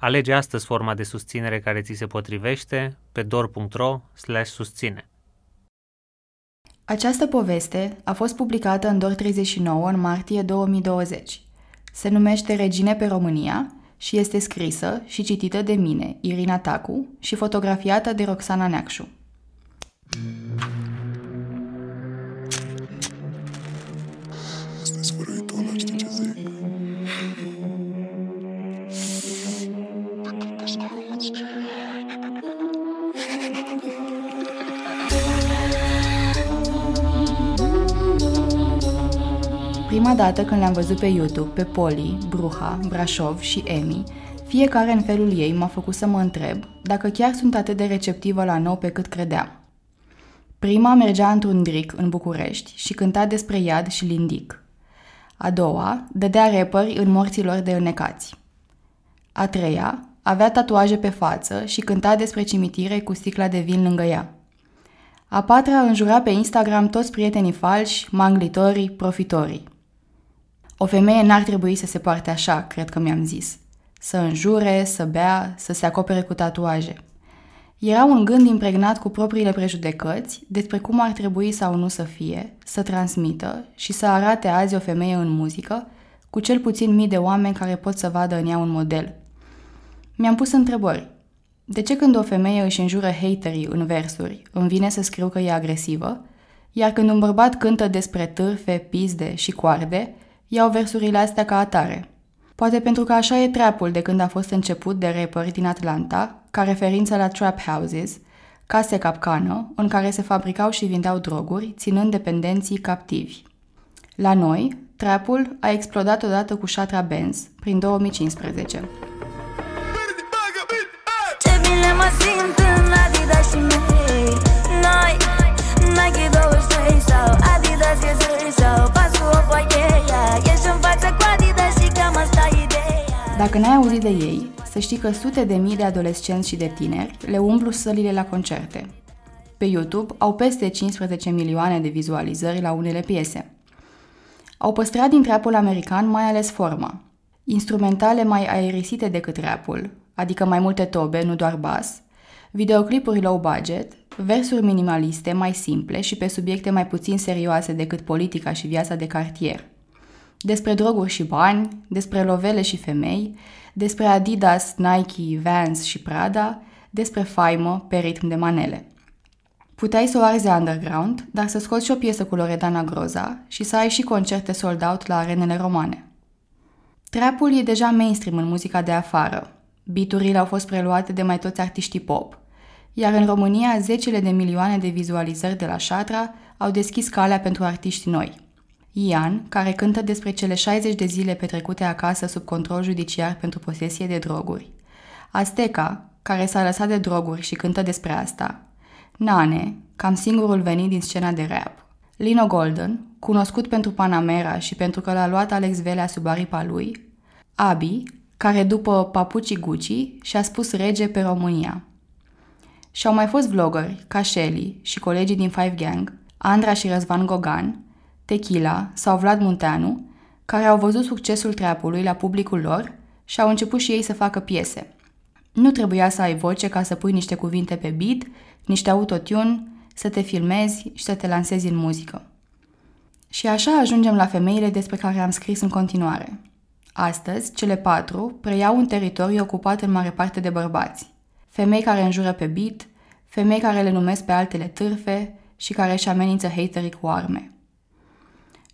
Alege astăzi forma de susținere care ți se potrivește pe dor.ro susține. Această poveste a fost publicată în DOR 39 în martie 2020. Se numește Regine pe România și este scrisă și citită de mine, Irina Tacu, și fotografiată de Roxana Neacșu. Prima dată când le-am văzut pe YouTube pe Poli, Bruha, Brașov și Emi, fiecare în felul ei m-a făcut să mă întreb dacă chiar sunt atât de receptivă la nou pe cât credeam. Prima mergea într-un dric în București și cânta despre iad și lindic. A doua dădea repări în morților de înnecați. A treia avea tatuaje pe față și cânta despre cimitire cu sticla de vin lângă ea. A patra înjura pe Instagram toți prietenii falși, manglitorii, profitorii. O femeie n-ar trebui să se poarte așa, cred că mi-am zis. Să înjure, să bea, să se acopere cu tatuaje. Era un gând impregnat cu propriile prejudecăți despre cum ar trebui sau nu să fie, să transmită și să arate azi o femeie în muzică, cu cel puțin mii de oameni care pot să vadă în ea un model. Mi-am pus întrebări. De ce când o femeie își înjură haterii în versuri, îmi vine să scriu că e agresivă, iar când un bărbat cântă despre târfe, pizde și coarde, iau versurile astea ca atare. Poate pentru că așa e trapul de când a fost început de rapperi din Atlanta, ca referință la trap houses, case capcană, în care se fabricau și vindeau droguri, ținând dependenții captivi. La noi, trapul a explodat odată cu șatra Benz, prin 2015. Ce bine mă simt în Adidas și mei Noi, Nike 23 sau Adidas e sau Pas cu o foaie Dacă n-ai auzit de ei, să știi că sute de mii de adolescenți și de tineri le umblu sălile la concerte. Pe YouTube au peste 15 milioane de vizualizări la unele piese. Au păstrat din trapul american mai ales forma. Instrumentale mai aerisite decât rapul, adică mai multe tobe, nu doar bas, videoclipuri low budget, versuri minimaliste mai simple și pe subiecte mai puțin serioase decât politica și viața de cartier – despre droguri și bani, despre lovele și femei, despre Adidas, Nike, Vans și Prada, despre faimă pe ritm de manele. Puteai să o arzi underground, dar să scoți și o piesă cu Loredana Groza și să ai și concerte sold out la arenele romane. Trapul e deja mainstream în muzica de afară. Biturile au fost preluate de mai toți artiștii pop, iar în România zecile de milioane de vizualizări de la Shatra au deschis calea pentru artiști noi – Ian, care cântă despre cele 60 de zile petrecute acasă sub control judiciar pentru posesie de droguri. Azteca, care s-a lăsat de droguri și cântă despre asta. Nane, cam singurul venit din scena de rap. Lino Golden, cunoscut pentru Panamera și pentru că l-a luat Alex Velea sub aripa lui. Abi, care după Papuci Gucci și-a spus rege pe România. Și au mai fost vloggeri, ca Shelly și colegii din Five Gang, Andra și Răzvan Gogan, Tequila sau Vlad Munteanu, care au văzut succesul treapului la publicul lor și au început și ei să facă piese. Nu trebuia să ai voce ca să pui niște cuvinte pe beat, niște autotune, să te filmezi și să te lansezi în muzică. Și așa ajungem la femeile despre care am scris în continuare. Astăzi, cele patru preiau un teritoriu ocupat în mare parte de bărbați. Femei care înjură pe beat, femei care le numesc pe altele târfe și care își amenință haterii cu arme.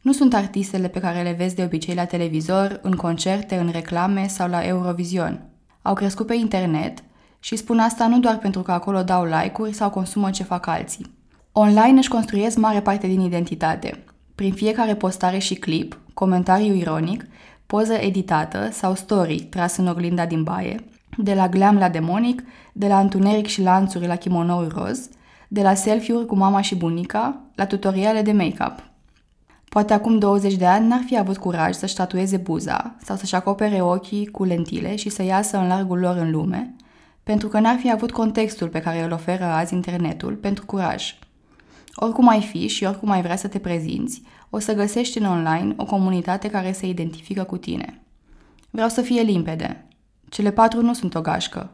Nu sunt artistele pe care le vezi de obicei la televizor, în concerte, în reclame sau la Eurovision. Au crescut pe internet și spun asta nu doar pentru că acolo dau like-uri sau consumă ce fac alții. Online își construiesc mare parte din identitate. Prin fiecare postare și clip, comentariu ironic, poză editată sau story tras în oglinda din baie, De la glam la demonic, de la întuneric și lanțuri la kimonouri roz, de la selfie-uri cu mama și bunica, la tutoriale de make-up. Poate acum 20 de ani n-ar fi avut curaj să-și tatueze buza sau să-și acopere ochii cu lentile și să iasă în largul lor în lume, pentru că n-ar fi avut contextul pe care îl oferă azi internetul pentru curaj. Oricum ai fi și oricum ai vrea să te prezinți, o să găsești în online o comunitate care se identifică cu tine. Vreau să fie limpede. Cele patru nu sunt o gașcă.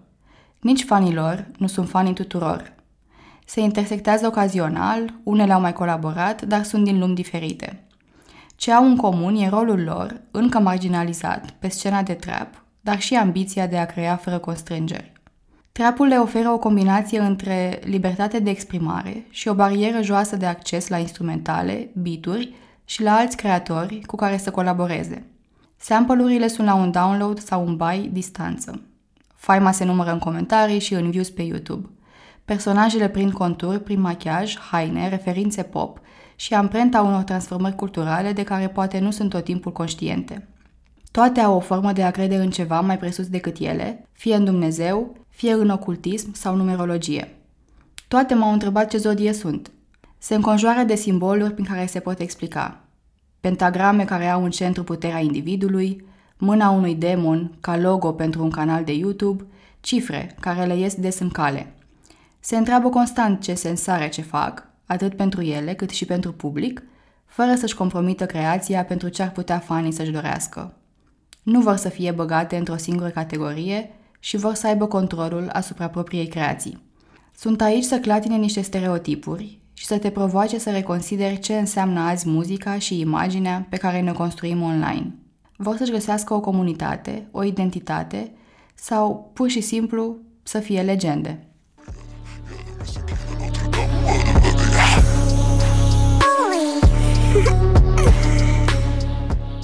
Nici fanii lor nu sunt fanii tuturor. Se intersectează ocazional, unele au mai colaborat, dar sunt din lumi diferite. Ce au în comun e rolul lor, încă marginalizat, pe scena de trap, dar și ambiția de a crea fără constrângeri. Trapul le oferă o combinație între libertate de exprimare și o barieră joasă de acces la instrumentale, bituri și la alți creatori cu care să colaboreze. Sample-urile sunt la un download sau un buy distanță. Faima se numără în comentarii și în views pe YouTube. Personajele prind conturi prin machiaj, haine, referințe pop și amprenta unor transformări culturale de care poate nu sunt tot timpul conștiente. Toate au o formă de a crede în ceva mai presus decât ele, fie în Dumnezeu, fie în ocultism sau numerologie. Toate m-au întrebat ce zodie sunt. Se înconjoară de simboluri prin care se pot explica. Pentagrame care au în centru puterea individului, mâna unui demon ca logo pentru un canal de YouTube, cifre care le ies des în cale. Se întreabă constant ce sens are ce fac, atât pentru ele cât și pentru public, fără să-și compromită creația pentru ce ar putea fanii să-și dorească. Nu vor să fie băgate într-o singură categorie și vor să aibă controlul asupra propriei creații. Sunt aici să clatine niște stereotipuri și să te provoace să reconsideri ce înseamnă azi muzica și imaginea pe care ne construim online. Vor să-și găsească o comunitate, o identitate sau pur și simplu să fie legende.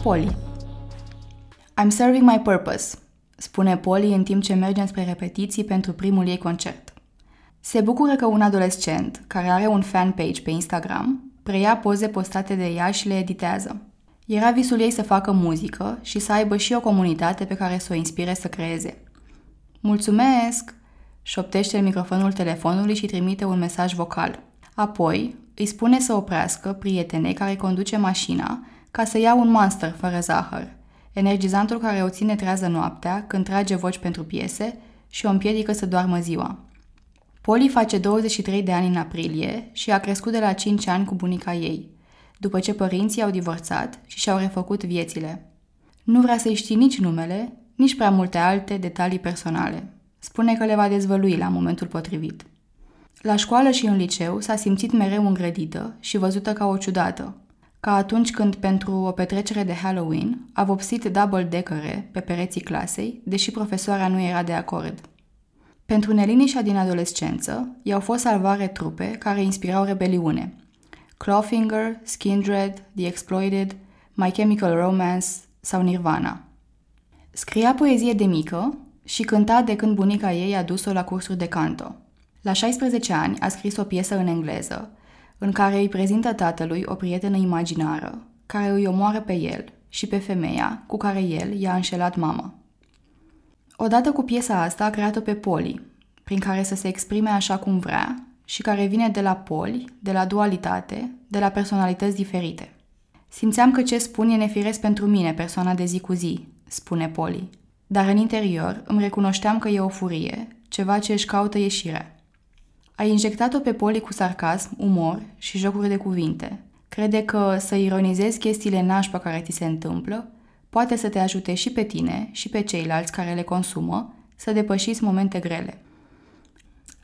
Poli I'm serving my purpose, spune Polly în timp ce merge spre repetiții pentru primul ei concert. Se bucură că un adolescent, care are un fan page pe Instagram, preia poze postate de ea și le editează. Era visul ei să facă muzică și să aibă și o comunitate pe care să o inspire să creeze. Mulțumesc! șoptește în microfonul telefonului și trimite un mesaj vocal. Apoi, îi spune să oprească prietenei care conduce mașina ca să ia un monster fără zahăr, energizantul care o ține trează noaptea când trage voci pentru piese și o împiedică să doarmă ziua. Poli face 23 de ani în aprilie și a crescut de la 5 ani cu bunica ei, după ce părinții au divorțat și și-au refăcut viețile. Nu vrea să-i știi nici numele, nici prea multe alte detalii personale. Spune că le va dezvălui la momentul potrivit. La școală și în liceu s-a simțit mereu îngrădită și văzută ca o ciudată, ca atunci când, pentru o petrecere de Halloween, a vopsit double decăre pe pereții clasei, deși profesoara nu era de acord. Pentru neliniștea din adolescență, i-au fost salvare trupe care inspirau rebeliune. Clawfinger, Skindred, The Exploited, My Chemical Romance sau Nirvana. Scria poezie de mică și cânta de când bunica ei a dus-o la cursuri de canto. La 16 ani a scris o piesă în engleză, în care îi prezintă tatălui o prietenă imaginară, care îi omoară pe el și pe femeia cu care el i-a înșelat mama. Odată cu piesa asta a creat-o pe Poli, prin care să se exprime așa cum vrea și care vine de la poli, de la dualitate, de la personalități diferite. Simțeam că ce spun e nefiresc pentru mine, persoana de zi cu zi, spune Poli, dar în interior îmi recunoșteam că e o furie, ceva ce își caută ieșire. Ai injectat-o pe Poli cu sarcasm, umor și jocuri de cuvinte. Crede că să ironizezi chestiile nașpa care ți se întâmplă poate să te ajute și pe tine și pe ceilalți care le consumă să depășiți momente grele.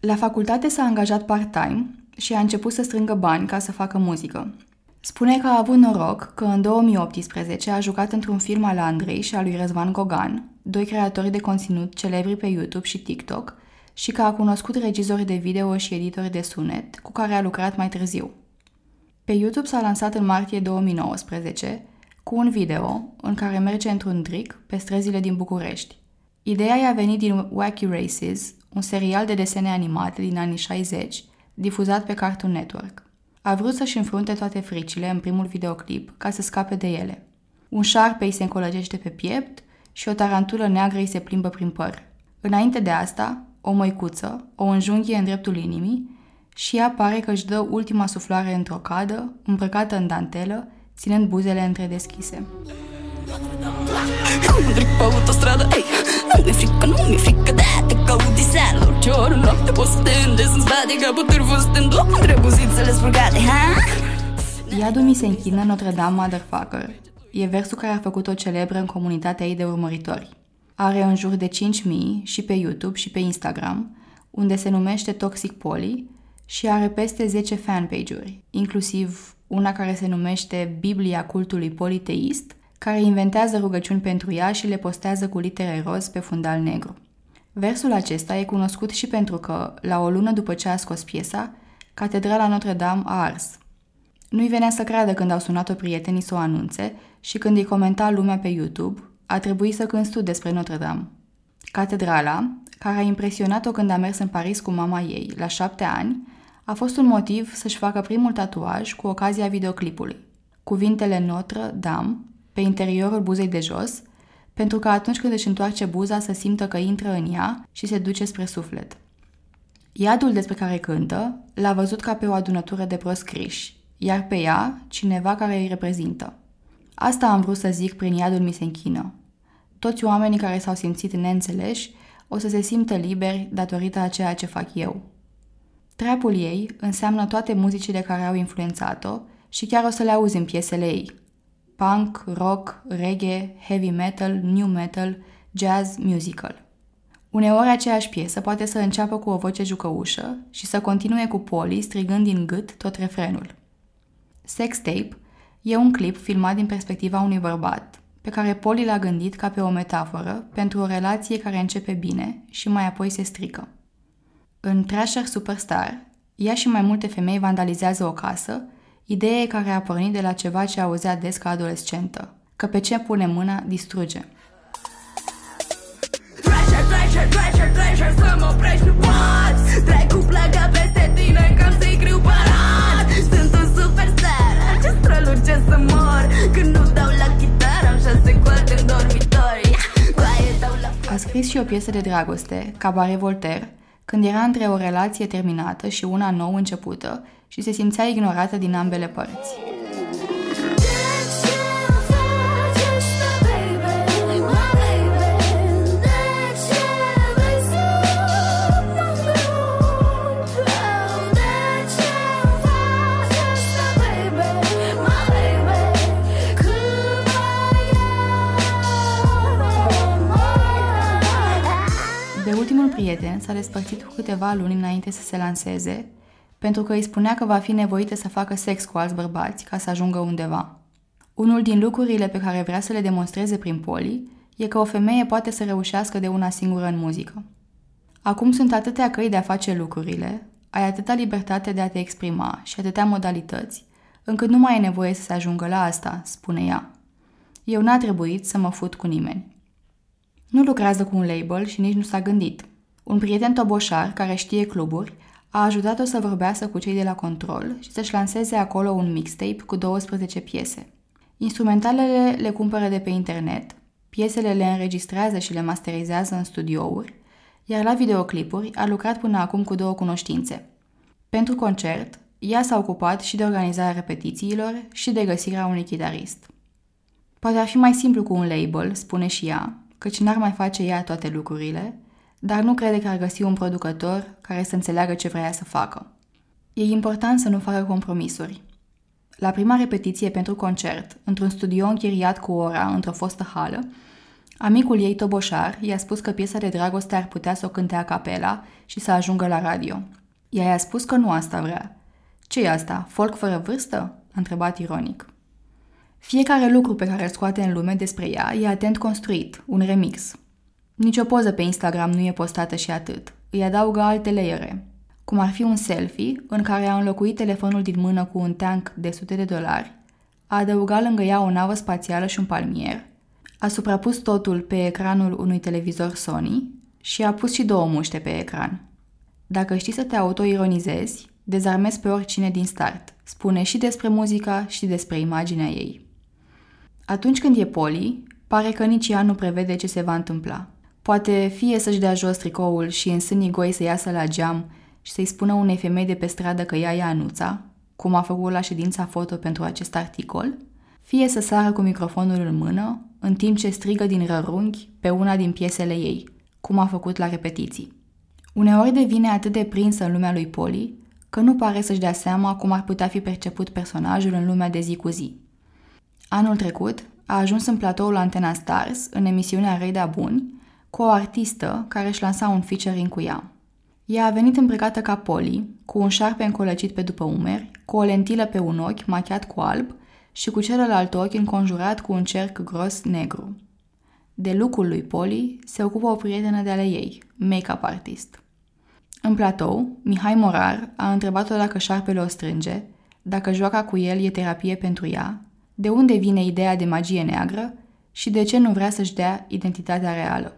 La facultate s-a angajat part-time și a început să strângă bani ca să facă muzică. Spune că a avut noroc că în 2018 a jucat într-un film al Andrei și al lui Răzvan Gogan, doi creatori de conținut celebri pe YouTube și TikTok, și că a cunoscut regizori de video și editori de sunet cu care a lucrat mai târziu. Pe YouTube s-a lansat în martie 2019 cu un video în care merge într-un dric pe străzile din București. Ideea i-a venit din Wacky Races, un serial de desene animate din anii 60, difuzat pe Cartoon Network. A vrut să-și înfrunte toate fricile în primul videoclip ca să scape de ele. Un șarpe îi se încolăgește pe piept și o tarantulă neagră îi se plimbă prin păr. Înainte de asta, o măicuță, o înjunghie în dreptul inimii și ea pare că își dă ultima suflare într-o cadă, îmbrăcată în dantelă, ținând buzele întredeschise. Cum trec pe autostradă, ei Nu mi-e frică, nu mi-e frică de te caut diseară Orice oră, noapte poți să te îndezi în spate Ca pe târful să te îndop între buzițele spurgate, ha? Iadul mi se închină Notre Dame Motherfucker. E versul care a făcut-o celebră în comunitatea ei de urmăritori. Are în jur de 5.000 și pe YouTube și pe Instagram, unde se numește Toxic Poly și are peste 10 fanpage-uri, inclusiv una care se numește Biblia cultului politeist, care inventează rugăciuni pentru ea și le postează cu litere roz pe fundal negru. Versul acesta e cunoscut și pentru că, la o lună după ce a scos piesa, Catedrala Notre-Dame a ars. Nu-i venea să creadă când au sunat-o prietenii să o anunțe și când îi comenta lumea pe YouTube, a trebuit să cânți tu despre Notre-Dame. Catedrala, care a impresionat-o când a mers în Paris cu mama ei, la șapte ani, a fost un motiv să-și facă primul tatuaj cu ocazia videoclipului. Cuvintele Notre Dame pe interiorul buzei de jos, pentru că atunci când își întoarce buza să simtă că intră în ea și se duce spre suflet. Iadul despre care cântă l-a văzut ca pe o adunătură de proscriși, iar pe ea cineva care îi reprezintă. Asta am vrut să zic prin iadul mi se închină. Toți oamenii care s-au simțit neînțeleși o să se simtă liberi datorită a ceea ce fac eu. Trapul ei înseamnă toate muzicile care au influențat-o și chiar o să le auzi în piesele ei. Punk, rock, reggae, heavy metal, new metal, jazz, musical. Uneori aceeași piesă poate să înceapă cu o voce jucăușă și să continue cu Poli strigând din gât tot refrenul. Sex Tape e un clip filmat din perspectiva unui bărbat, pe care Poli l-a gândit ca pe o metaforă pentru o relație care începe bine și mai apoi se strică. În Trasher Superstar, ea și mai multe femei vandalizează o casă, idee care a pornit de la ceva ce auzea des ca adolescentă, că pe ce pune mâna distruge. Thrasher, thrasher, thrasher, thrasher Să mă oprești, nu poți! Trec cu plaga peste tine Cam să-i criu parat! Sunt un superstar Ce străluce să mor! Când nu dau la chitară Am șase coarte în dormitori. Coaie dau la A scris și o piesă de dragoste, Cabaret Voltaire, când era între o relație terminată și una nou începută și se simțea ignorată din ambele părți. Prieten s-a despărțit cu câteva luni înainte să se lanseze, pentru că îi spunea că va fi nevoită să facă sex cu alți bărbați ca să ajungă undeva. Unul din lucrurile pe care vrea să le demonstreze prin poli e că o femeie poate să reușească de una singură în muzică. Acum sunt atâtea căi de a face lucrurile, ai atâta libertate de a te exprima și atâtea modalități, încât nu mai e nevoie să se ajungă la asta, spune ea. Eu n-a trebuit să mă fut cu nimeni. Nu lucrează cu un label și nici nu s-a gândit. Un prieten toboșar care știe cluburi a ajutat-o să vorbească cu cei de la control și să-și lanseze acolo un mixtape cu 12 piese. Instrumentalele le cumpără de pe internet, piesele le înregistrează și le masterizează în studiouri, iar la videoclipuri a lucrat până acum cu două cunoștințe. Pentru concert, ea s-a ocupat și de organizarea repetițiilor și de găsirea unui chitarist. Poate ar fi mai simplu cu un label, spune și ea, căci n-ar mai face ea toate lucrurile, dar nu crede că ar găsi un producător care să înțeleagă ce vrea să facă. E important să nu facă compromisuri. La prima repetiție pentru concert, într-un studio închiriat cu ora într-o fostă hală, amicul ei Toboșar i-a spus că piesa de dragoste ar putea să o cânte a capela și să ajungă la radio. Ea i-a spus că nu asta vrea. ce e asta, folk fără vârstă? a întrebat ironic. Fiecare lucru pe care îl scoate în lume despre ea e atent construit, un remix. Nici o poză pe Instagram nu e postată și atât. Îi adaugă alte layere, cum ar fi un selfie în care a înlocuit telefonul din mână cu un tank de sute de dolari, a adăugat lângă ea o navă spațială și un palmier, a suprapus totul pe ecranul unui televizor Sony și a pus și două muște pe ecran. Dacă știi să te autoironizezi, dezarmezi pe oricine din start. Spune și despre muzica și despre imaginea ei. Atunci când e poli, pare că nici ea nu prevede ce se va întâmpla. Poate fie să-și dea jos tricoul și în sânii goi să iasă la geam și să-i spună unei femei de pe stradă că ea e Anuța, cum a făcut la ședința foto pentru acest articol, fie să sară cu microfonul în mână, în timp ce strigă din rărunghi pe una din piesele ei, cum a făcut la repetiții. Uneori devine atât de prinsă în lumea lui Poli, că nu pare să-și dea seama cum ar putea fi perceput personajul în lumea de zi cu zi. Anul trecut a ajuns în platoul Antena Stars, în emisiunea Rei de Buni, cu o artistă care își lansa un featuring cu ea. Ea a venit îmbrăcată ca Poli, cu un șarpe încolăcit pe după umeri, cu o lentilă pe un ochi machiat cu alb și cu celălalt ochi înconjurat cu un cerc gros negru. De lucrul lui Poli se ocupă o prietenă de ale ei, make-up artist. În platou, Mihai Morar a întrebat-o dacă șarpele o strânge, dacă joaca cu el e terapie pentru ea, de unde vine ideea de magie neagră și de ce nu vrea să-și dea identitatea reală.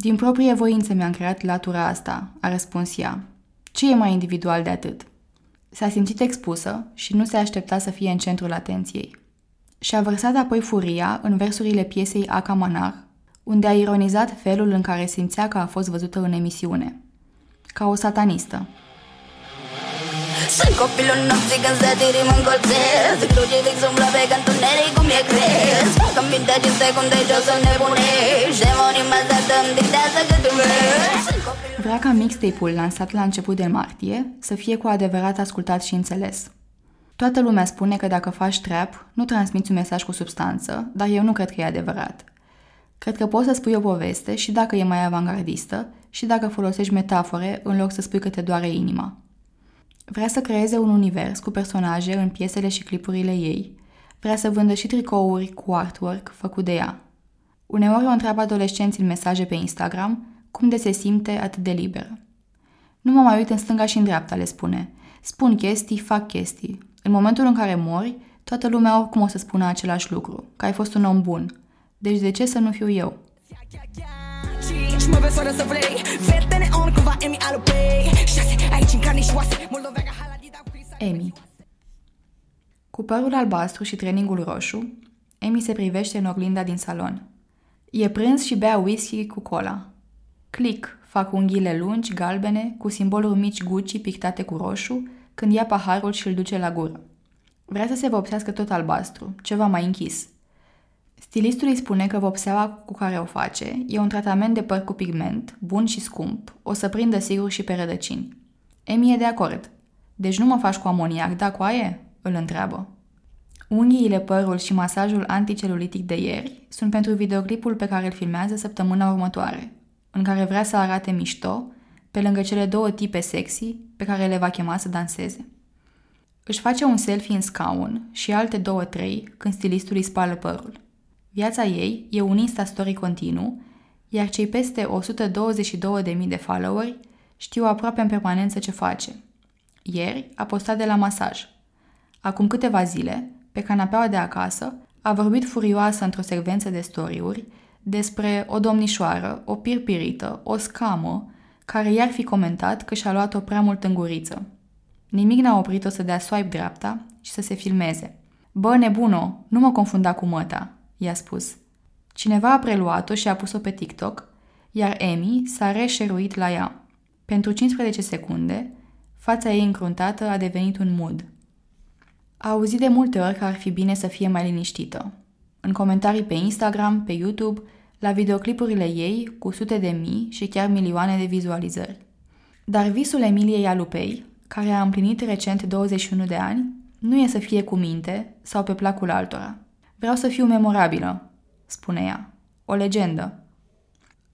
Din proprie voință mi-am creat latura asta, a răspuns ea. Ce e mai individual de atât? S-a simțit expusă și nu se aștepta să fie în centrul atenției. Și-a vărsat apoi furia în versurile piesei Aca Manar, unde a ironizat felul în care simțea că a fost văzută în emisiune. Ca o satanistă. Sunt copilul nopții când se tirim în colțez Crucii fix umblă pe întuneric cum e crez Că minte 5 secunde jos să nebunești Demonii mă zătă îmi dictează cât vezi Vrea ca mixtape-ul lansat la început de martie să fie cu adevărat ascultat și înțeles. Toată lumea spune că dacă faci trap, nu transmiți un mesaj cu substanță, dar eu nu cred că e adevărat. Cred că poți să spui o poveste și dacă e mai avangardistă și dacă folosești metafore în loc să spui că te doare inima. Vrea să creeze un univers cu personaje în piesele și clipurile ei, vrea să vândă și tricouri cu artwork făcut de ea. Uneori o întreabă adolescenți în mesaje pe Instagram cum de se simte atât de liberă. Nu mă mai uit în stânga și în dreapta, le spune. Spun chestii, fac chestii. În momentul în care mori, toată lumea oricum o să spună același lucru, că ai fost un om bun. Deci de ce să nu fiu eu? Emi Cu părul albastru și treningul roșu, Emi se privește în oglinda din salon. E prânz și bea whisky cu cola. Click, fac unghiile lungi, galbene, cu simboluri mici Gucci pictate cu roșu, când ia paharul și îl duce la gură. Vrea să se vopsească tot albastru, ceva mai închis. Stilistul îi spune că vopseaua cu care o face e un tratament de păr cu pigment, bun și scump, o să prindă sigur și pe rădăcini. Emi e de acord. Deci nu mă faci cu amoniac, da, coaie? Îl întreabă. Unghiile, părul și masajul anticelulitic de ieri sunt pentru videoclipul pe care îl filmează săptămâna următoare, în care vrea să arate mișto, pe lângă cele două tipe sexy pe care le va chema să danseze. Își face un selfie în scaun și alte două-trei când stilistul îi spală părul. Viața ei e un Insta-story continuu, iar cei peste 122.000 de followeri știu aproape în permanență ce face. Ieri a postat de la masaj. Acum câteva zile, pe canapeaua de acasă, a vorbit furioasă într-o secvență de story-uri despre o domnișoară, o pirpirită, o scamă, care i-ar fi comentat că și-a luat-o prea mult în guriță. Nimic n-a oprit-o să dea swipe dreapta și să se filmeze. Bă, nebuno, nu mă confunda cu măta, i-a spus. Cineva a preluat-o și a pus-o pe TikTok, iar Amy s-a reșeruit la ea. Pentru 15 secunde, fața ei încruntată a devenit un mood. A auzit de multe ori că ar fi bine să fie mai liniștită. În comentarii pe Instagram, pe YouTube, la videoclipurile ei cu sute de mii și chiar milioane de vizualizări. Dar visul Emiliei Alupei, care a împlinit recent 21 de ani, nu e să fie cu minte sau pe placul altora. Vreau să fiu memorabilă, spune ea. O legendă.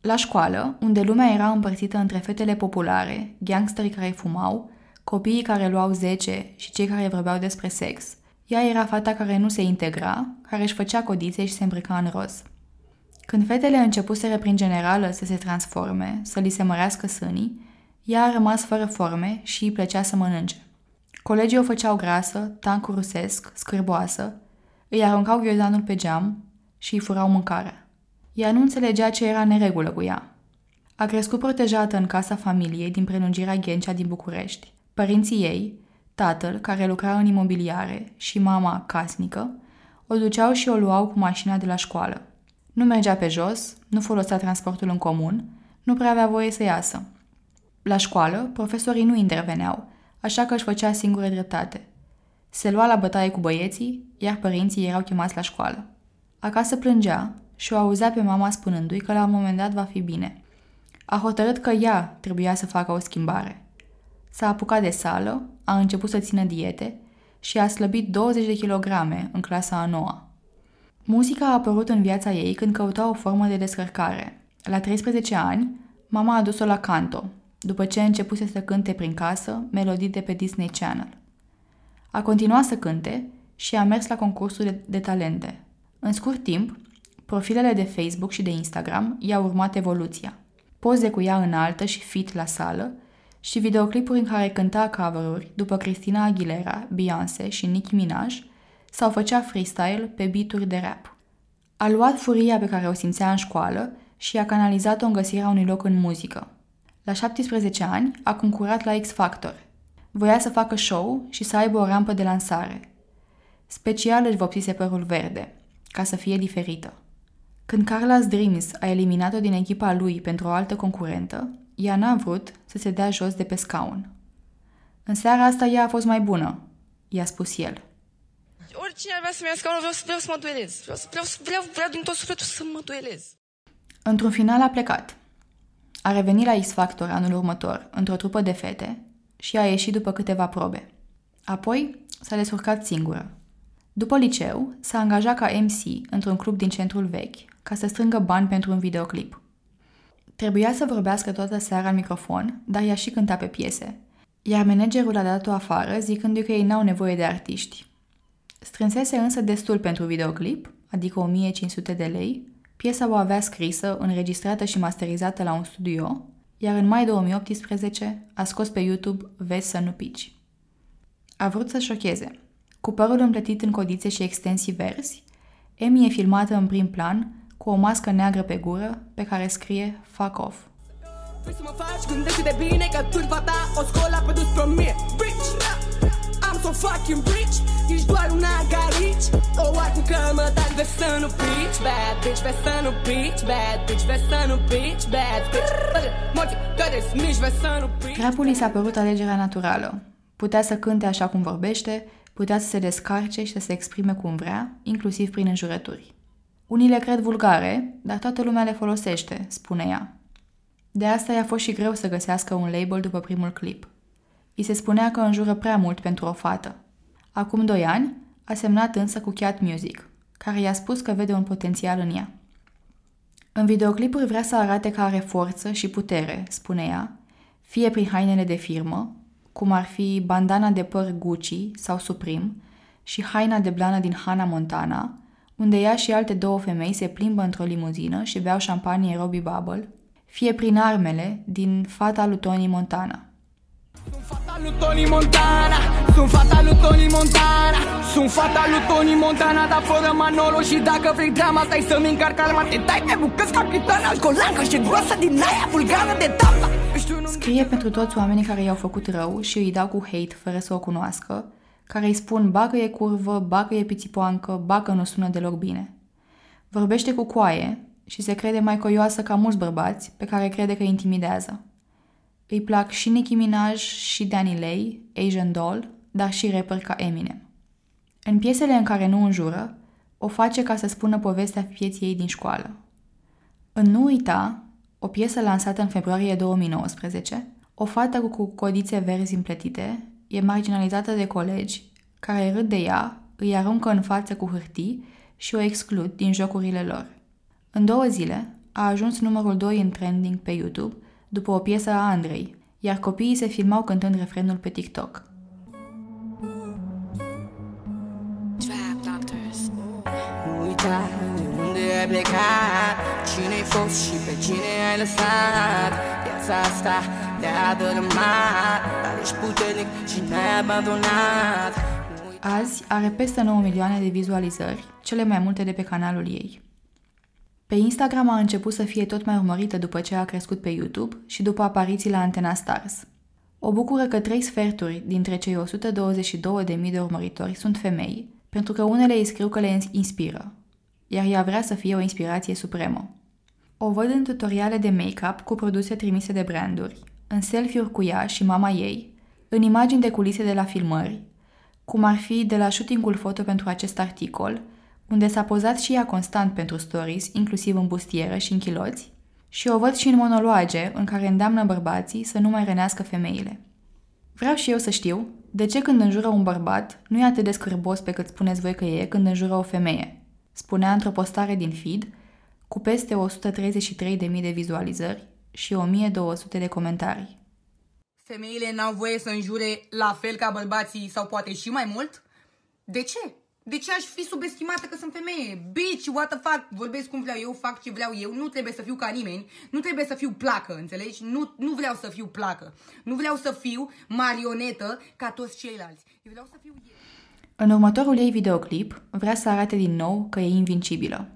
La școală, unde lumea era împărțită între fetele populare, gangsterii care fumau, copiii care luau 10 și cei care vorbeau despre sex, ea era fata care nu se integra, care își făcea codițe și se îmbrăca în roz. Când fetele începuseră prin generală să se transforme, să li se mărească sânii, ea a rămas fără forme și îi plăcea să mănânce. Colegii o făceau grasă, tancu rusesc, scârboasă, îi aruncau ghiozdanul pe geam și îi furau mâncarea. Ea nu înțelegea ce era neregulă cu ea. A crescut protejată în casa familiei din prelungirea Ghencea din București. Părinții ei, tatăl, care lucra în imobiliare, și mama, casnică, o duceau și o luau cu mașina de la școală. Nu mergea pe jos, nu folosea transportul în comun, nu prea avea voie să iasă. La școală, profesorii nu interveneau, așa că își făcea singură dreptate. Se lua la bătaie cu băieții, iar părinții erau chemați la școală. Acasă plângea și o auzea pe mama spunându-i că la un moment dat va fi bine. A hotărât că ea trebuia să facă o schimbare. S-a apucat de sală, a început să țină diete și a slăbit 20 de kilograme în clasa a noua. Muzica a apărut în viața ei când căuta o formă de descărcare. La 13 ani, mama a dus-o la canto, după ce a început să cânte prin casă melodii de pe Disney Channel. A continuat să cânte și a mers la concursuri de, de talente. În scurt timp, profilele de Facebook și de Instagram i-au urmat evoluția. Poze cu ea înaltă și fit la sală și videoclipuri în care cânta cover după Cristina Aguilera, Beyoncé și Nicki Minaj sau făcea freestyle pe beaturi de rap. A luat furia pe care o simțea în școală și a canalizat-o în găsirea unui loc în muzică. La 17 ani a concurat la X Factor. Voia să facă show și să aibă o rampă de lansare. Special își vopsise părul verde, ca să fie diferită. Când Carla's Dreams a eliminat-o din echipa lui pentru o altă concurentă, ea n-a vrut să se dea jos de pe scaun. În seara asta ea a fost mai bună, i-a spus el. Oricine ar vrea să-mi ia scaunul, vreau să, vreau să mă duelez. Vreau, să, vreau, vreau, vreau din tot sufletul să mă duelez. Într-un final a plecat. A revenit la X Factor anul următor, într-o trupă de fete, și a ieșit după câteva probe. Apoi s-a descurcat singură. După liceu, s-a angajat ca MC într-un club din centrul vechi, ca să strângă bani pentru un videoclip. Trebuia să vorbească toată seara în microfon, dar ea și cânta pe piese, iar managerul a dat-o afară zicându-i că ei n-au nevoie de artiști. Strânsese însă destul pentru videoclip, adică 1500 de lei, piesa o avea scrisă, înregistrată și masterizată la un studio, iar în mai 2018 a scos pe YouTube Vezi să nu pici. A vrut să șocheze. Cu părul împletit în codițe și extensii verzi, Emi e filmată în prim plan, cu o mască neagră pe gură, pe care scrie Fuck off. Vrei să mă faci gândește de bine că tu fata o scola pe dus pe mine Bitch, I'm so fucking rich. Ești doar un agarici. O arcu că mă dai Vezi să nu pici. Bad bitch, vezi să nu pici. Bad bitch, vezi să nu pici. Bad bitch, băgă morții că desmici Vezi să nu pici. Rapul i s-a părut alegerea naturală. Putea să cânte așa cum vorbește, putea să se descarce și să se exprime cum vrea, inclusiv prin înjurături. Unii le cred vulgare, dar toată lumea le folosește, spune ea. De asta i-a fost și greu să găsească un label după primul clip. I se spunea că înjură prea mult pentru o fată. Acum doi ani, a semnat însă cu Cat Music, care i-a spus că vede un potențial în ea. În videoclipuri vrea să arate că are forță și putere, spune ea, fie prin hainele de firmă, cum ar fi bandana de păr Gucci sau Supreme și haina de blană din Hannah Montana, unde ea și alte două femei se plimbă într-o limuzină și beau șampanie Robbie Bubble, fie prin armele din fata lui Tony Montana. Sunt fata lui Tony Montana Sunt fata lui Tony Montana Sunt fata lui Tony Montana Dar fără Manolo și dacă vrei drama Stai să-mi încarc arma Te dai pe bucăți capitan Alcolancă și groasă din aia vulgară de tapa Știu nu Scrie pentru toți oamenii care i-au făcut rău și îi dau cu hate fără să o cunoască, care îi spun ba că e curvă, ba că e pițipoancă, ba că nu sună deloc bine. Vorbește cu coaie și se crede mai coioasă ca mulți bărbați pe care crede că îi intimidează. Îi plac și Nicki Minaj și Danny Lay, Asian Doll, dar și rapper ca Eminem. În piesele în care nu înjură, o face ca să spună povestea vieții ei din școală. În Nu uita, o piesă lansată în februarie 2019, o fată cu codițe verzi împletite e marginalizată de colegi care râd de ea, îi aruncă în față cu hârtii și o exclud din jocurile lor. În două zile a ajuns numărul 2 în trending pe YouTube după o piesă a Andrei, iar copiii se filmau cântând refrenul pe TikTok. Trap Doctors. Nu uita de unde ai plecat Cine-ai fost și pe cine ai lăsat Viața asta te-a dărâmat Dar ești puternic și n-ai abandonat Nu uita Azi are peste 9 milioane de vizualizări, cele mai multe de pe canalul ei. Pe Instagram a început să fie tot mai urmărită după ce a crescut pe YouTube și după apariții la Antena Stars. O bucură că trei sferturi dintre cei 122.000 de urmăritori sunt femei, pentru că unele îi scriu că le inspiră. iar ea vrea să fie o inspirație supremă. O văd în tutoriale de make-up cu produse trimise de branduri, în selfie-uri cu ea și mama ei, în imagini de culise de la filmări, cum ar fi de la shootingul foto pentru acest articol, unde s-a pozat și ea constant pentru stories, inclusiv în bustieră și în chiloți, și o văd și în monologe în care îndeamnă bărbații să nu mai rănească femeile. Vreau și eu să știu de ce când înjură un bărbat nu e atât de scârbos pe cât spuneți voi că e când înjură o femeie, spunea într-o postare din feed, cu peste 133.000 de vizualizări și 1200 de comentarii. Femeile n-au voie să înjure la fel ca bărbații sau poate și mai mult? De ce? De ce aș fi subestimată că sunt femeie? Bitch, what the fuck? Vorbesc cum vreau eu, fac ce vreau eu, nu trebuie să fiu ca nimeni, nu trebuie să fiu placă, înțelegi? Nu, nu vreau să fiu placă. Nu vreau să fiu marionetă ca toți ceilalți. Eu vreau să fiu eu. În următorul ei videoclip, vrea să arate din nou că e invincibilă.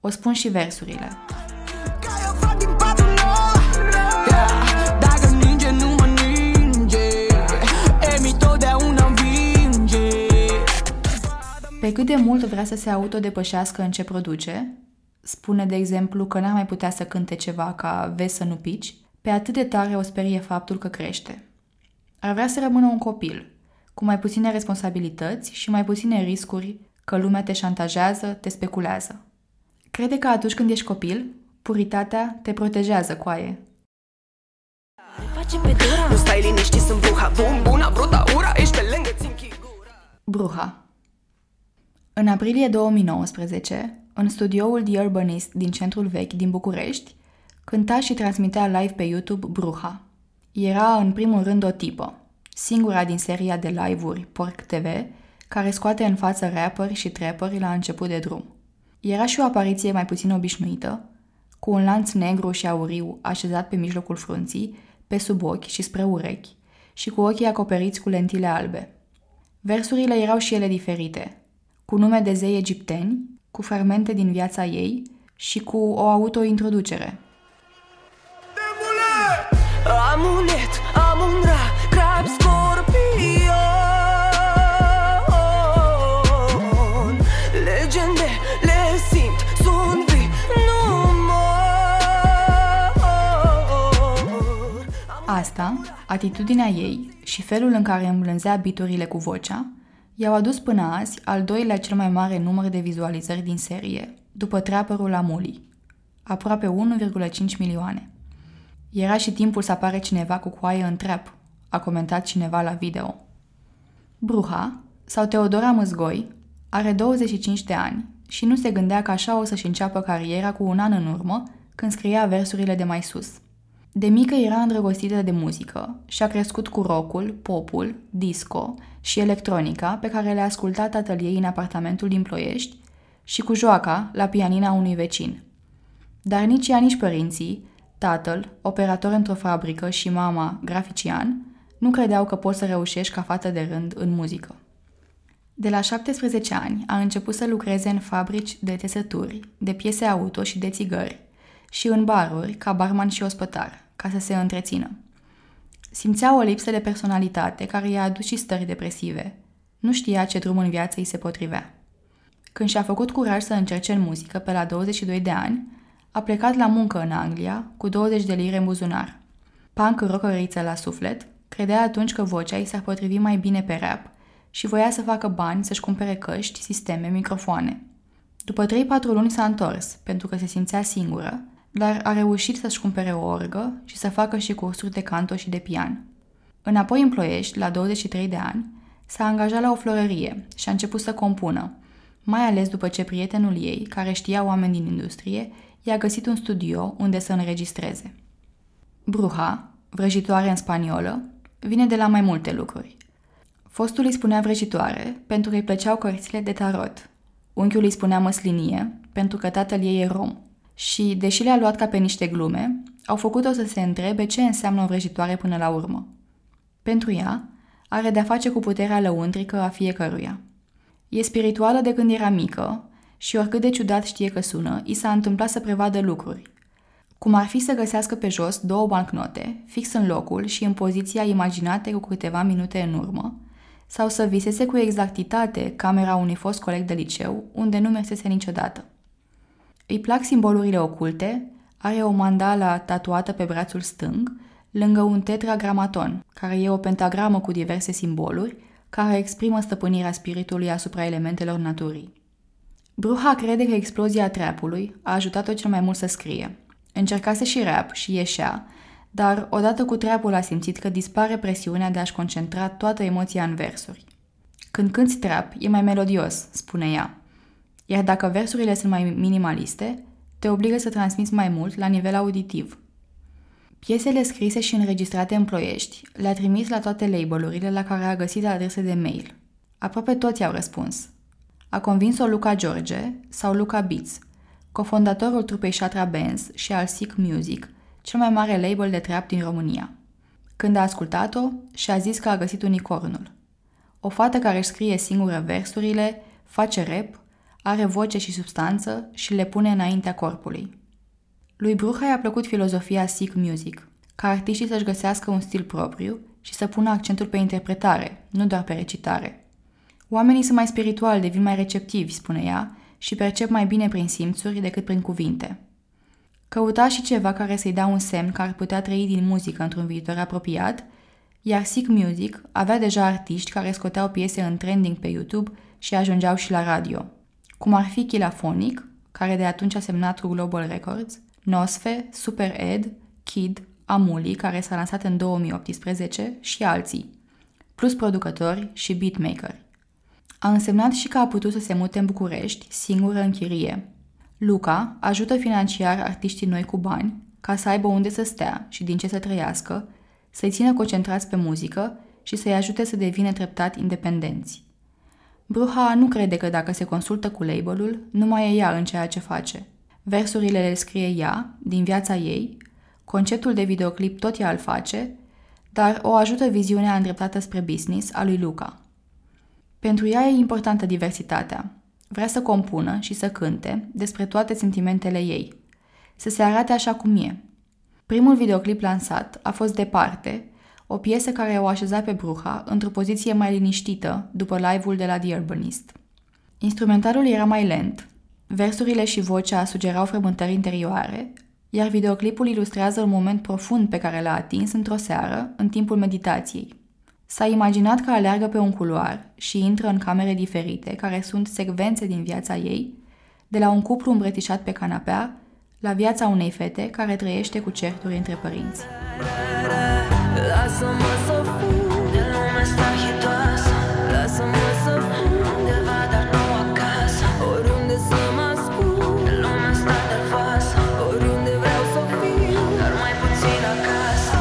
O spun și versurile. Pe cât de mult vrea să se autodepășească în ce produce, spune de exemplu că n-ar mai putea să cânte ceva ca Vezi să nu pici, pe atât de tare o sperie faptul că crește. Ar vrea să rămână un copil, cu mai puține responsabilități și mai puține riscuri că lumea te șantajează, te speculează. Crede că atunci când ești copil, puritatea te protejează cu aie. Nu stai liniștit, sunt bruha În aprilie 2019, în studioul The Urbanist din centrul vechi din București, cânta și transmitea live pe YouTube Bruha. Era în primul rând o tipă, singura din seria de live-uri Porc TV, care scoate în față rapperi și trapperi la început de drum. Era și o apariție mai puțin obișnuită, cu un lanț negru și auriu așezat pe mijlocul frunții, pe sub ochi și spre urechi, și cu ochii acoperiți cu lentile albe. Versurile erau și ele diferite, cu nume de zei egipteni, cu fragmente din viața ei și cu o autointroducere. Amulet, amunra, crab, scorpion. Legende, le simt, sunt vii, nu mor. Asta, atitudinea ei și felul în care îmblânzea biturile cu vocea, i-au adus până azi al doilea cel mai mare număr de vizualizări din serie, după trapperul Amuli, aproape 1,5 milioane. Era și timpul să apare cineva cu coaie în trap, a comentat cineva la video. Bruha, sau Teodora Măzgoi, are 25 de ani și nu se gândea că așa o să-și înceapă cariera cu un an în urmă, când scria versurile de mai sus. De mică era îndrăgostită de muzică și a crescut cu rockul, popul, disco și electronica pe care le-a ascultat tatăl ei în apartamentul din Ploiești și cu joaca la pianina unui vecin. Dar nici ea, nici părinții, tatăl, operator într-o fabrică și mama, grafician, nu credeau că poți să reușești ca fată de rând în muzică. De la 17 ani a început să lucreze în fabrici de tesături, de piese auto și de țigări și în baruri ca barman și ospătar, ca să se întrețină. Simțea o lipsă de personalitate care i-a adus și stări depresive. Nu știa ce drum în viață îi se potrivea. Când și-a făcut curaj să încerce în muzică pe la 22 de ani, a plecat la muncă în Anglia cu 20 de lire în buzunar. Punk rockeriță la suflet, credea atunci că vocea îi s-ar potrivi mai bine pe rap și voia să facă bani să-și cumpere căști, sisteme, microfoane. După 3-4 luni s-a întors, pentru că se simțea singură, dar a reușit să-și cumpere o orgă și să facă și cursuri de canto și de pian. Înapoi în Ploiești, la 23 de ani, s-a angajat la o florărie și a început să compună, mai ales după ce prietenul ei, care știa oameni din industrie, i-a găsit un studio unde să înregistreze. Bruja, vrăjitoare în spaniolă, vine de la mai multe lucruri. Fostul îi spunea vrăjitoare pentru că îi plăceau cărțile de tarot. Unchiul îi spunea măslinie pentru că tatăl ei e rom. Și, deși le-a luat ca pe niște glume, au făcut-o să se întrebe ce înseamnă o vrăjitoare până la urmă. Pentru ea, are de-a face cu puterea lăuntrică a fiecăruia. E spirituală de când era mică și oricât de ciudat știe că sună, i s-a întâmplat să prevadă lucruri. Cum ar fi să găsească pe jos două bancnote, fix în locul și în poziția imaginată cu câteva minute în urmă, sau să viseze cu exactitate camera unui fost coleg de liceu, unde nu mersese niciodată. Îi plac simbolurile oculte, are o mandala tatuată pe brațul stâng, lângă un tetragramaton, care e o pentagramă cu diverse simboluri, care exprimă stăpânirea spiritului asupra elementelor naturii. Bruha crede că explozia trapului a ajutat-o cel mai mult să scrie. Încercase și rap și ieșea, dar odată cu trapul a simțit că dispare presiunea de a-și concentra toată emoția în versuri. Când cânti trap, e mai melodios, spune ea. Iar dacă versurile sunt mai minimaliste, te obligă să transmiți mai mult la nivel auditiv. Piesele scrise și înregistrate în ploiești le-a trimis la toate label-urile la care a găsit adrese de mail. Aproape toți au răspuns. A convins-o Luca George sau Luca Beats, cofondatorul trupei Shatra Benz și al Sick Music, cel mai mare label de trap din România. Când a ascultat-o, și-a zis că a găsit unicornul. O fată care își scrie singură versurile, face rap, are voce și substanță și le pune înaintea corpului. Lui Bruha i-a plăcut filozofia Sikh Music, ca artiștii să-și găsească un stil propriu și să pună accentul pe interpretare, nu doar pe recitare. Oamenii sunt mai spirituali, devin mai receptivi, spune ea, și percep mai bine prin simțuri decât prin cuvinte. Căuta și ceva care să-i dea un semn că ar putea trăi din muzică într-un viitor apropiat, iar Sick Music avea deja artiști care scoteau piese în trending pe YouTube și ajungeau și la radio, cum ar fi Kilafonic, care de atunci a semnat cu Global Records, Nosfe, Super Ed, Kid, Amuli, care s-a lansat în 2018 și alții, plus producători și beatmakeri. A însemnat și că a putut să se mute în București, singură în chirie. Luca ajută financiar artiștii noi cu bani ca să aibă unde să stea și din ce să trăiască, să-i țină concentrați pe muzică și să-i ajute să devină treptat independenți. Bruha nu crede că dacă se consultă cu labelul, nu mai e ea în ceea ce face. Versurile le scrie ea, din viața ei, conceptul de videoclip tot ea îl face, dar o ajută viziunea îndreptată spre business a lui Luca. Pentru ea e importantă diversitatea. Vrea să compună și să cânte despre toate sentimentele ei, să se arate așa cum e. Primul videoclip lansat a fost Departe, o piesă care o așeza pe Bruha într-o poziție mai liniștită după live-ul de la The Urbanist. Instrumentarul era mai lent, versurile și vocea sugerau frământări interioare, iar videoclipul ilustrează un moment profund pe care l-a atins într-o seară, în timpul meditației. S-a imaginat că aleargă pe un culoar și intră în camere diferite, care sunt secvențe din viața ei, de la un cuplu îmbrățișat pe canapea, la viața unei fete care trăiește cu certuri între părinți. Lasă-mă să fug de lumea asta hitoasă Lasă-mă să fug undeva, dar nu acasă Oriunde să mă ascund de lumea asta de vasă Oriunde vreau să fiu, dar mai puțin acasă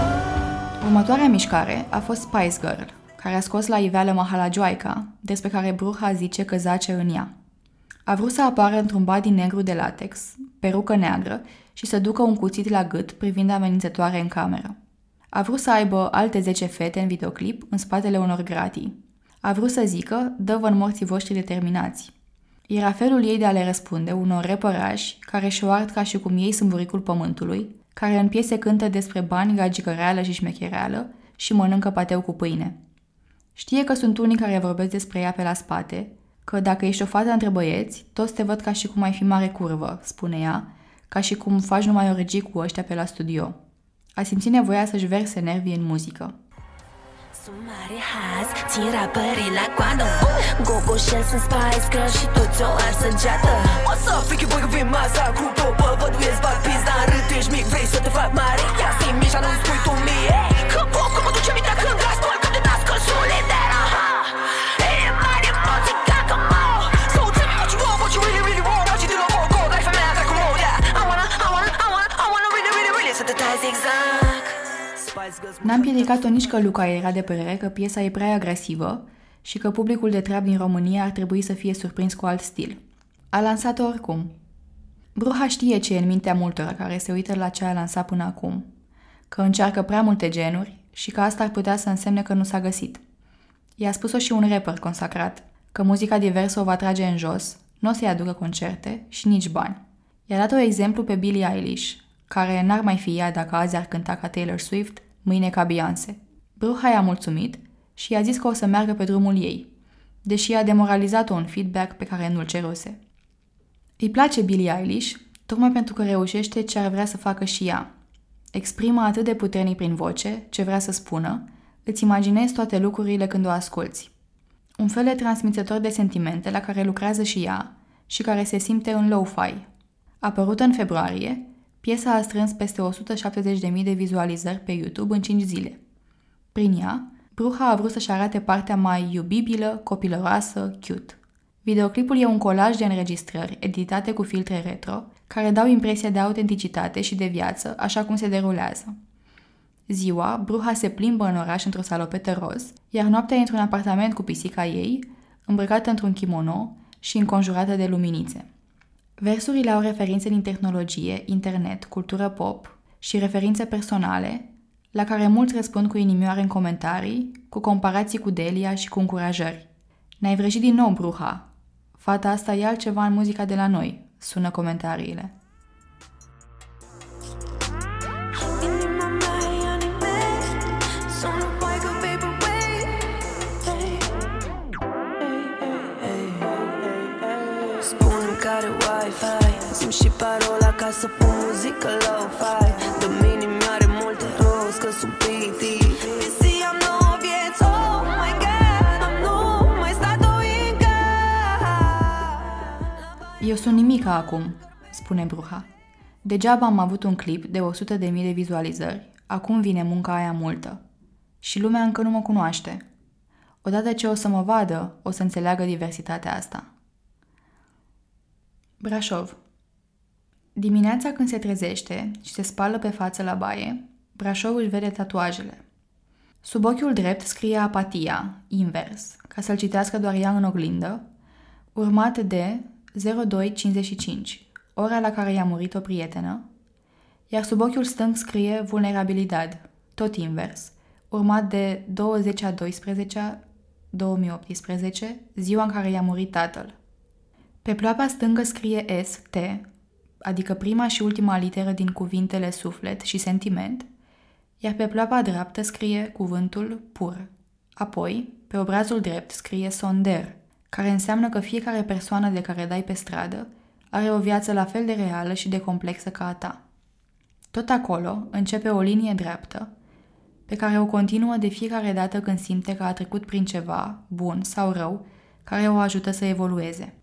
Următoarea mișcare a fost Spice Girl, care a scos la iveală Mahalajoica, despre care Bruha zice că zace în ea. A vrut să apară într-un body negru de latex, perucă neagră și să ducă un cuțit la gât privind amenințătoare în cameră. A vrut să aibă alte 10 fete în videoclip în spatele unor gratii. A vrut să zică, dă-vă în morții voștri determinați. Era felul ei de a le răspunde unor repărași care și-o ard ca și cum ei sunt buricul pământului, care în piese cântă despre bani, gagicăreală și șmechereală și mănâncă pateu cu pâine. Știe că sunt unii care vorbesc despre ea pe la spate, că dacă ești o fată între băieți, toți te văd ca și cum ai fi mare curvă, spune ea, ca și cum faci numai o regie cu ăștia pe la studio. A simțit nevoia să-și verse nervii în muzică. Sunt mare haz, țin rapării la coadă Gogo Shell sunt Spice Girl și toți o ars săgeată What's up, freaky boy, că vin masa cu popă Văd Spice Girls N-am împiedicat-o nici că Luca era de părere că piesa e prea agresivă și că publicul de trap din România ar trebui să fie surprins cu alt stil. A lansat-o oricum. Bruha știe ce e în mintea multora care se uită la ce a lansat până acum, că încearcă prea multe genuri și că asta ar putea să însemne că nu s-a găsit. I-a spus-o și un rapper consacrat, că muzica diversă o va trage în jos, nu o să-i aducă concerte și nici bani. I-a dat o exemplu pe Billie Eilish, care n-ar mai fi ea dacă azi ar cânta ca Taylor Swift, mâine ca Beyoncé. Bruha i-a mulțumit și i-a zis că o să meargă pe drumul ei, deși a demoralizat-o un feedback pe care nu-l ceruse. Îi place Billie Eilish, tocmai pentru că reușește ce ar vrea să facă și ea. Exprimă atât de puternic prin voce ce vrea să spună, îți imaginezi toate lucrurile când o asculți. Un fel de transmițător de sentimente la care lucrează și ea și care se simte în low-fi. Apărută în februarie, piesa a strâns peste 170.000 de vizualizări pe YouTube în 5 zile. Prin ea, Bruha a vrut să-și arate partea mai iubibilă, copilăroasă, cute. Videoclipul e un colaj de înregistrări editate cu filtre retro, care dau impresia de autenticitate și de viață, așa cum se derulează. Ziua, Bruha se plimbă în oraș într-o salopetă roz, iar noaptea într-un apartament cu pisica ei, îmbrăcată într-un kimono și înconjurată de luminițe. Versurile au referințe din tehnologie, internet, cultură pop și referințe personale, la care mulți răspund cu inimioare în comentarii, cu comparații cu Delia și cu încurajări. Ne-ai vrăjit din nou, Bruha. Fata asta e altceva în muzica de la noi, sună comentariile. Inima mea e anime Sunt o paică vaporwave Hey, Spune-mi care Wi-Fi Simt și parola ca să pun muzică lo-fi Dă-mi inimioare multe roz că sunt piti Visi am nouă vieți, oh my god Am nu mai stat o încă Eu sunt nimica acum, spune Bruha. Degeaba am avut un clip de 100.000 de vizualizări, acum vine munca aia multă. Și lumea încă nu mă cunoaște. Odată ce o să mă vadă, o să înțeleagă diversitatea asta. Brașov Dimineața când se trezește și se spală pe față la baie, Brașov își vede tatuajele. Sub ochiul drept scrie apatia, invers, ca să-l citească doar ea în oglindă, urmat de 0255, ora la care i-a murit o prietenă, iar sub ochiul stâng scrie vulnerabilidad, tot invers, urmat de 20 a 12 2018, ziua în care i-a murit tatăl. Pe ploapa stângă scrie S, T, adică prima și ultima literă din cuvintele suflet și sentiment, iar pe ploapa dreaptă scrie cuvântul pur. Apoi, pe obrazul drept scrie sonder, care înseamnă că fiecare persoană de care dai pe stradă are o viață la fel de reală și de complexă ca a ta. Tot acolo începe o linie dreaptă, pe care o continuă de fiecare dată când simte că a trecut prin ceva, bun sau rău, care o ajută să evolueze.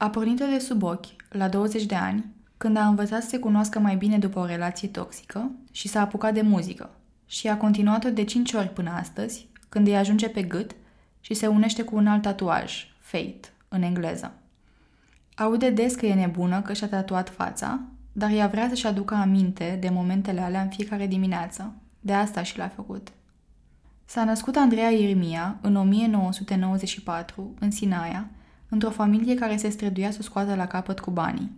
A pornit-o de sub ochi, la 20 de ani, când a învățat să se cunoască mai bine după o relație toxică și s-a apucat de muzică. Și a continuat-o de 5 ori până astăzi, când îi ajunge pe gât și se unește cu un alt tatuaj, Fate, în engleză. Aude des că e nebună că și-a tatuat fața, dar ea vrea să-și aducă aminte de momentele alea în fiecare dimineață. De asta și l-a făcut. S-a născut Andreea Irmia în 1994, în Sinaia, într-o familie care se străduia să o scoată la capăt cu banii.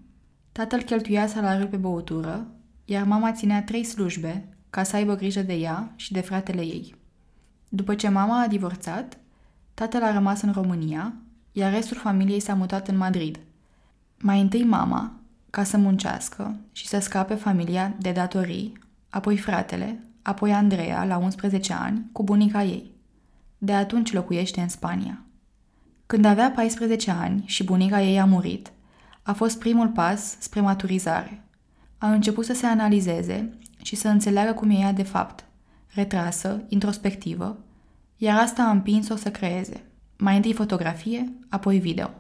Tatăl cheltuia salariul pe băutură, iar mama ținea trei slujbe ca să aibă grijă de ea și de fratele ei. După ce mama a divorțat, tatăl a rămas în România, iar restul familiei s-a mutat în Madrid. Mai întâi mama, ca să muncească și să scape familia de datorii, apoi fratele, apoi Andreea, la 11 ani, cu bunica ei. De atunci locuiește în Spania. Când avea 14 ani și bunica ei a murit, a fost primul pas spre maturizare. A început să se analizeze și să înțeleagă cum e ea de fapt, retrasă, introspectivă, iar asta a împins-o să creeze. Mai întâi fotografie, apoi video.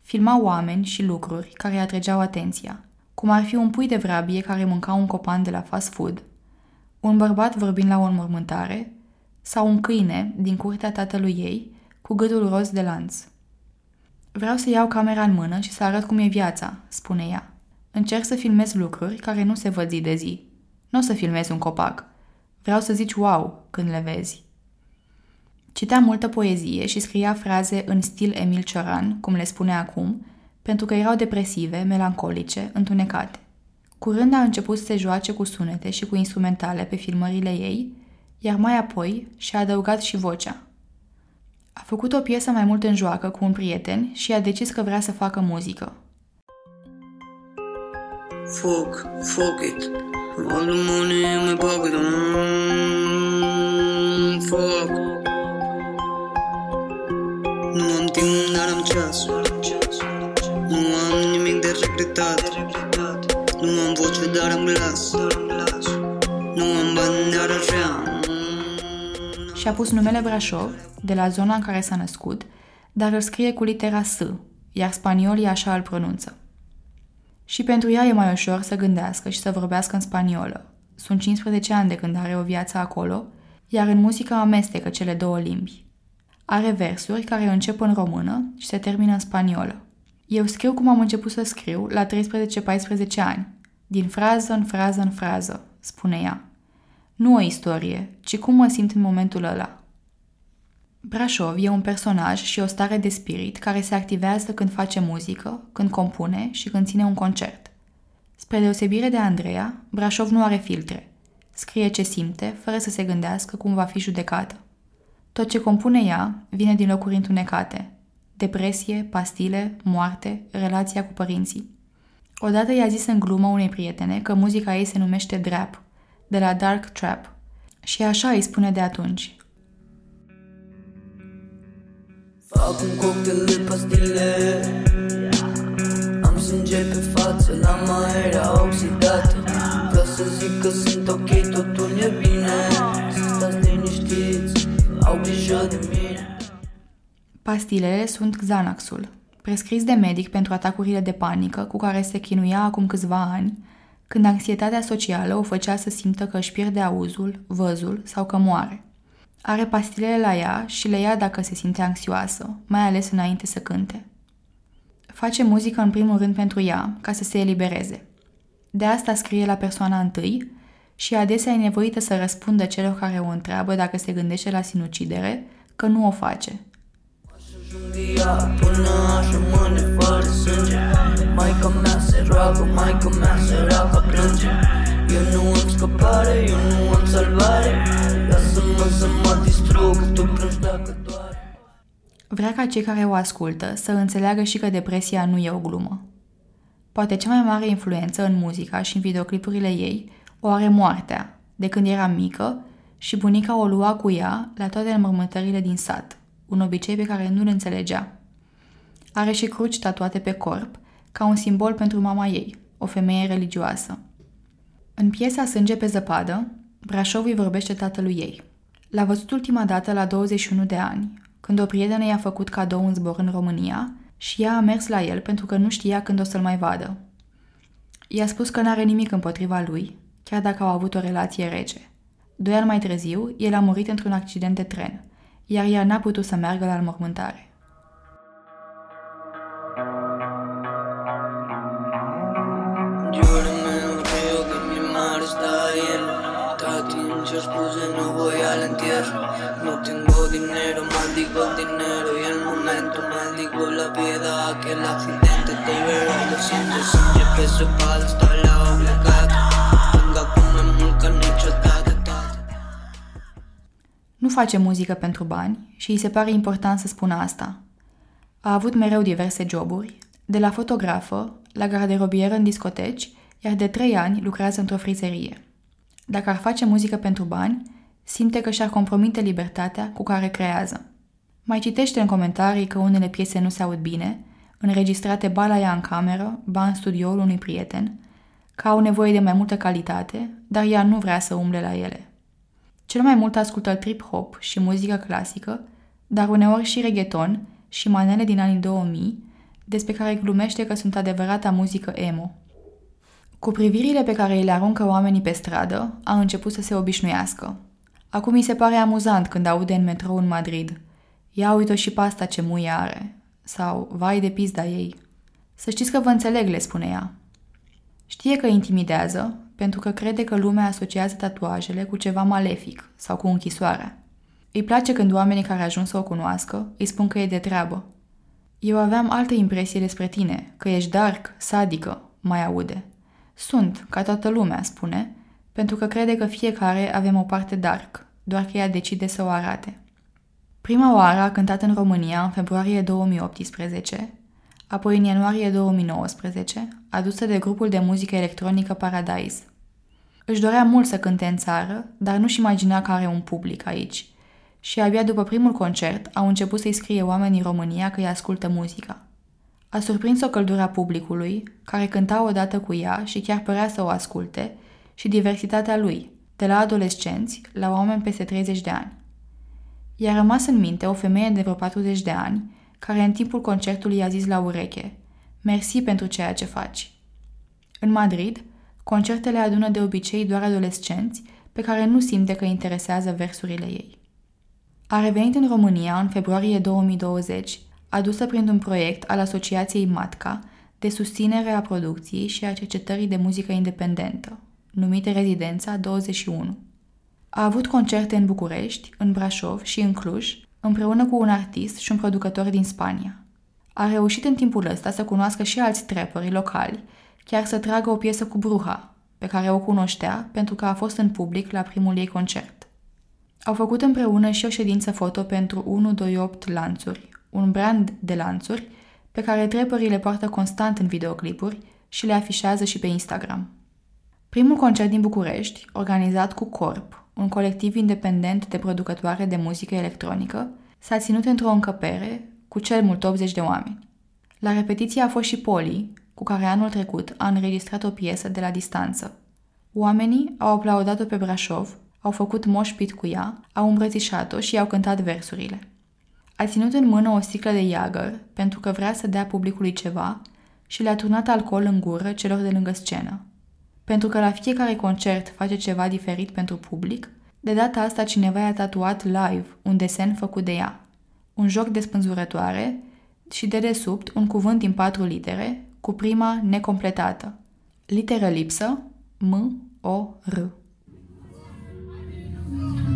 Filma oameni și lucruri care îi atrăgeau atenția, cum ar fi un pui de vrabie care mânca un copan de la fast food, un bărbat vorbind la o înmormântare sau un câine din curtea tatălui ei cu gâtul roz de lanț. Vreau să iau camera în mână și să arăt cum e viața, spune ea. Încerc să filmez lucruri care nu se văd zi de zi. Nu o să filmez un copac. Vreau să zici wow când le vezi. Citea multă poezie și scria fraze în stil Emil Cioran, cum le spune acum, pentru că erau depresive, melancolice, întunecate. Curând a început să se joace cu sunete și cu instrumentale pe filmările ei, iar mai apoi și-a adăugat și vocea. A făcut o piesă mai mult în joacă cu un prieten și a decis că vrea să facă muzică. Fuck, fuck it. All the money in my pocket. Mm, fuck. Nu am timp, dar am ceas. Nu am nimic de regretat. Nu am voce, dar am glas Nu am bani, dar așa Și-a pus numele Brașov, de la zona în care s-a născut, dar îl scrie cu litera S, iar spaniolii așa îl pronunță. Și pentru ea e mai ușor să gândească și să vorbească în spaniolă. Sunt 15 ani de când are o viață acolo, iar în muzică amestecă cele două limbi. Are versuri care încep în română și se termină în spaniolă. Eu scriu cum am început să scriu la 13-14 ani, din frază în frază în frază, spune ea. Nu o istorie, ci cum mă simt în momentul ăla. Brașov e un personaj și o stare de spirit care se activează când face muzică, când compune și când ține un concert. Spre deosebire de Andreea, Brașov nu are filtre. Scrie ce simte, fără să se gândească cum va fi judecată. Tot ce compune ea vine din locuri întunecate. Depresie, pastile, moarte, relația cu părinții. Odată i-a zis în glumă unei prietene că muzica ei se numește drap, de la dark trap. Și așa îi spune de atunci. Fac un cocktail de pastile Am sânge pe față, la mai era oxidată Vreau să zic că sunt ok, totul e bine Să stați liniștiți, au grijă de mine Pastilele sunt Xanaxul, prescris de medic pentru atacurile de panică cu care se chinuia acum câțiva ani, când anxietatea socială o făcea să simtă că își pierde auzul, văzul sau că moare. Are pastilele la ea și le ia dacă se simte anxioasă, mai ales înainte să cânte. Face muzică în primul rând pentru ea, ca să se elibereze. De asta scrie la persoana întâi și adesea e nevoită să răspundă celor care o întreabă dacă se gândește la sinucidere, că nu o face. Ia până aș rămâne fără sânge. Maica mea se roagă, maica mea se roagă, plânge. Eu nu am scăpare, eu nu am salvare. Lasă-mă să mă distrug, tu plângi dacă doare. Vrea ca cei care o ascultă să înțeleagă și că depresia nu e o glumă. Poate cea mai mare influență în muzica și în videoclipurile ei o are moartea, de când era mică și bunica o lua cu ea la toate înmormântările din sat, un obicei pe care nu-l înțelegea. Are și cruci tatuate pe corp, ca un simbol pentru mama ei, o femeie religioasă. În piesa Sânge pe zăpadă, Brașov îi vorbește tatălui ei. L-a văzut ultima dată la 21 de ani, când o prietenă i-a făcut cadou un zbor în România și ea a mers la el pentru că nu știa când o să-l mai vadă. I-a spus că n-are nimic împotriva lui, chiar dacă au avut o relație rece. Doi ani mai târziu, el a murit într-un accident de tren, iar ea n-a putut să la înmormântare. Dinero, dinero Y el momento, maldigo la piedad Que accidente. Te verá Lo obligat Nu face muzică pentru bani și îi se pare important să spună asta. A avut mereu diverse joburi, de la fotografă la garderobieră în discoteci, iar de trei ani lucrează într-o frizerie. Dacă ar face muzică pentru bani, simte că și-ar compromite libertatea cu care creează. Mai citește în comentarii că unele piese nu se aud bine, înregistrate ba la ea în cameră, ba în studioul unui prieten, că au nevoie de mai multă calitate, dar ea nu vrea să umble la ele. Cel mai mult ascultă trip-hop și muzică clasică, dar uneori și reggaeton și manele din anii 2000, despre care glumește că sunt adevărata muzică emo. Cu privirile pe care îi le aruncă oamenii pe stradă, a început să se obișnuiască. Acum îi se pare amuzant când aude în metrou în Madrid. Ia uite și pasta ce muie are. Sau, vai de pizda ei. Să știți că vă înțeleg, le spune ea. Știe că intimidează, pentru că crede că lumea asociază tatuajele cu ceva malefic sau cu închisoarea. Îi place când oamenii care ajung să o cunoască îi spun că e de treabă. Eu aveam altă impresie despre tine, că ești dark, sadică, mai aude. Sunt, ca toată lumea, spune, pentru că crede că fiecare avem o parte dark, doar că ea decide să o arate. Prima oară a cântat în România în februarie 2018, apoi în ianuarie 2019, adusă de grupul de muzică electronică Paradise. Își dorea mult să cânte în țară, dar nu-și imagina că are un public aici. Și abia după primul concert au început să-i scrie oamenii în România că îi ascultă muzica. A surprins-o căldura publicului, care cânta odată cu ea și chiar părea să o asculte, și diversitatea lui, de la adolescenți la oameni peste 30 de ani. I-a rămas în minte o femeie de vreo 40 de ani, care în timpul concertului i-a zis la ureche, Mersi pentru ceea ce faci. În Madrid, concertele adună de obicei doar adolescenți pe care nu simte că interesează versurile ei. A revenit în România în februarie 2020, adusă printr-un proiect al Asociației MATCA de susținere a producției și a cercetării de muzică independentă, numite Rezidența 21. A avut concerte în București, în Brașov și în Cluj, împreună cu un artist și un producător din Spania. A reușit în timpul ăsta să cunoască și alți trapperi locali, chiar să tragă o piesă cu Bruja, pe care o cunoștea pentru că a fost în public la primul ei concert. Au făcut împreună și o ședință foto pentru 128 Lanțuri, un brand de lanțuri pe care trapperii le poartă constant în videoclipuri și le afișează și pe Instagram. Primul concert din București, organizat cu Corp, un colectiv independent de producătoare de muzică electronică, s-a ținut într-o încăpere cu cel mult 80 de oameni. La repetiție a fost și Poli, cu care anul trecut a înregistrat o piesă de la distanță. Oamenii au aplaudat-o pe Brașov, au făcut moșpit cu ea, au îmbrățișat-o și i-au cântat versurile. A ținut în mână o sticlă de iagăr pentru că vrea să dea publicului ceva și le-a turnat alcool în gură celor de lângă scenă. Pentru că la fiecare concert face ceva diferit pentru public, de data asta cineva i-a tatuat live un desen făcut de ea. Un joc de spânzurătoare și de desubt un cuvânt din patru litere, cu prima necompletată. Literă lipsă, M, O, R. Thank you.